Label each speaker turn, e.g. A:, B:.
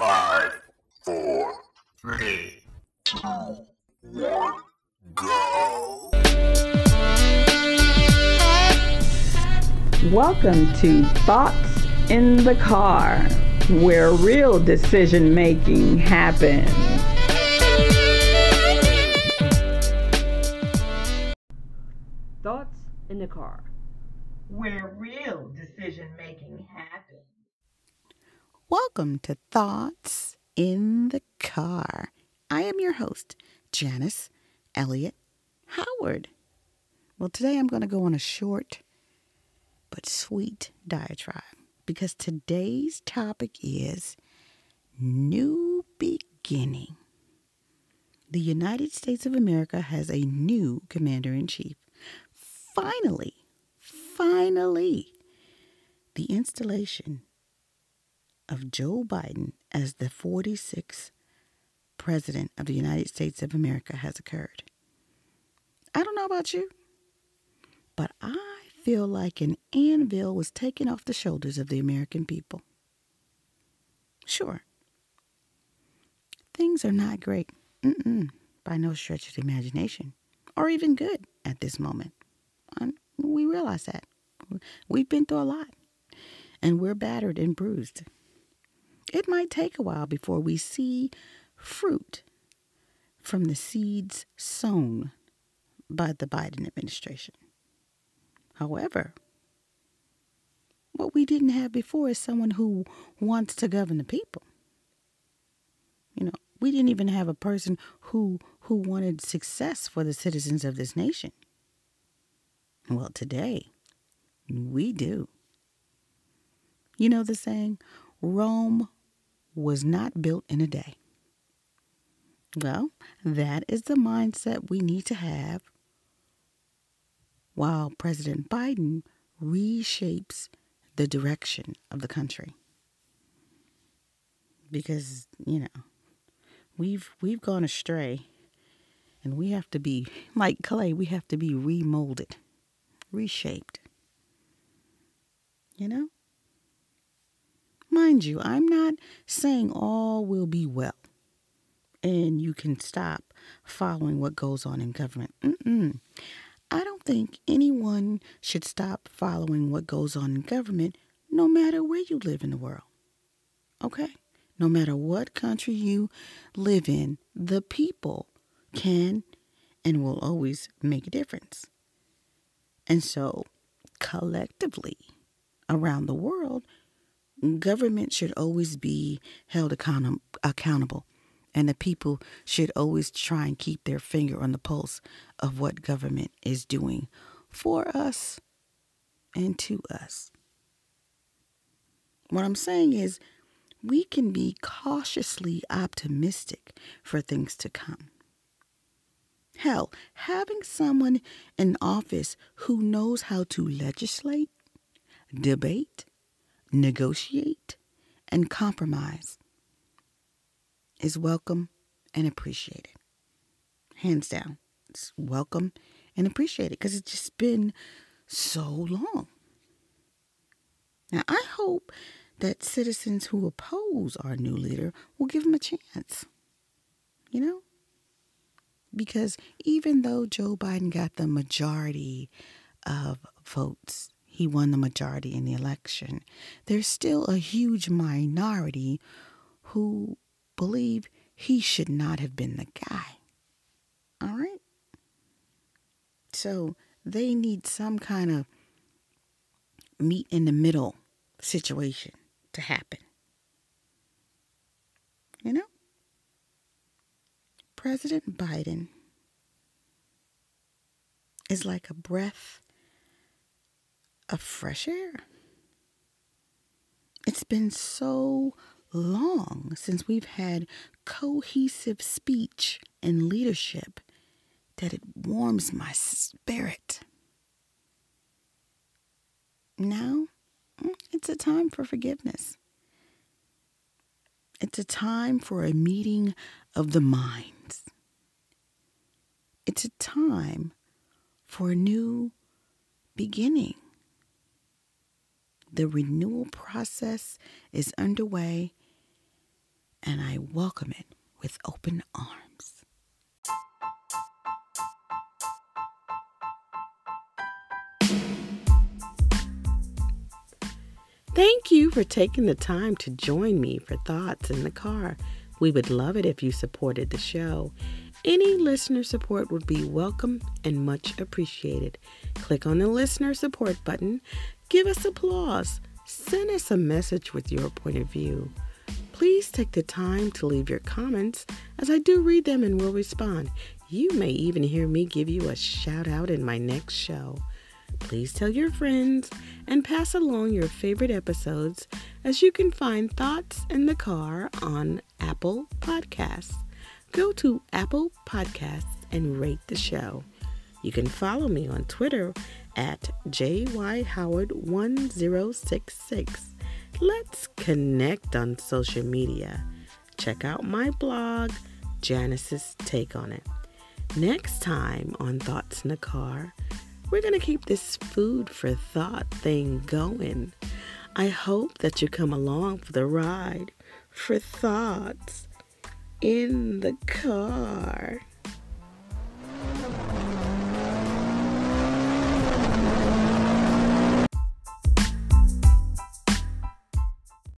A: Five, four, three, two, one, go.
B: Welcome to Thoughts in the Car, where real decision making happens. Thoughts in the Car, where real decision making happens.
C: Welcome to Thoughts in the Car. I am your host, Janice Elliott Howard. Well, today I'm going to go on a short but sweet diatribe because today's topic is new beginning. The United States of America has a new commander in chief. Finally, finally, the installation of Joe Biden as the 46th President of the United States of America has occurred. I don't know about you, but I feel like an anvil was taken off the shoulders of the American people. Sure, things are not great, Mm-mm, by no stretch of the imagination, or even good at this moment. And we realize that. We've been through a lot, and we're battered and bruised. It might take a while before we see fruit from the seeds sown by the Biden administration. However, what we didn't have before is someone who wants to govern the people. You know, we didn't even have a person who who wanted success for the citizens of this nation. Well, today we do. You know the saying, Rome was not built in a day. Well, that is the mindset we need to have while President Biden reshapes the direction of the country. Because, you know, we've we've gone astray and we have to be like clay, we have to be remolded, reshaped. You know? Mind you, I'm not saying all will be well and you can stop following what goes on in government. Mm-mm. I don't think anyone should stop following what goes on in government no matter where you live in the world. Okay? No matter what country you live in, the people can and will always make a difference. And so, collectively, around the world, government should always be held account- accountable and the people should always try and keep their finger on the pulse of what government is doing for us and to us. What I'm saying is, we can be cautiously optimistic for things to come. Hell, having someone in office who knows how to legislate, debate, negotiate, and compromise is welcome and appreciated. Hands down, it's welcome and appreciated because it's just been so long. Now, I hope that citizens who oppose our new leader will give him a chance. You know? Because even though Joe Biden got the majority of votes, he won the majority in the election, there's still a huge minority who believe he should not have been the guy. All right? So they need some kind of meet in the middle situation to happen. You know? President Biden is like a breath of fresh air. It's been so long since we've had cohesive speech and leadership that it warms my spirit. Now, mm, it's a time for forgiveness. It's a time for a meeting of the minds. It's a time for a new beginning. The renewal process is underway and I welcome it with open arms. Thank you for taking the time to join me for Thoughts in the Car. We would love it if you supported the show. Any listener support would be welcome and much appreciated. Click on the listener support button, give us applause, send us a message with your point of view. Please take the time to leave your comments as I do read them and will respond. You may even hear me give you a shout out in my next show. Please tell your friends and pass along your favorite episodes as you can find Thoughts in the Car on Apple Podcasts. Go to Apple Podcasts and rate the show. You can follow me on Twitter at JYHoward1066. Let's connect on social media. Check out my blog, Janice's Take on It. Next time on Thoughts in the Car, we're going to keep this food for thought thing going. I hope that you come along for the ride for thoughts in the car.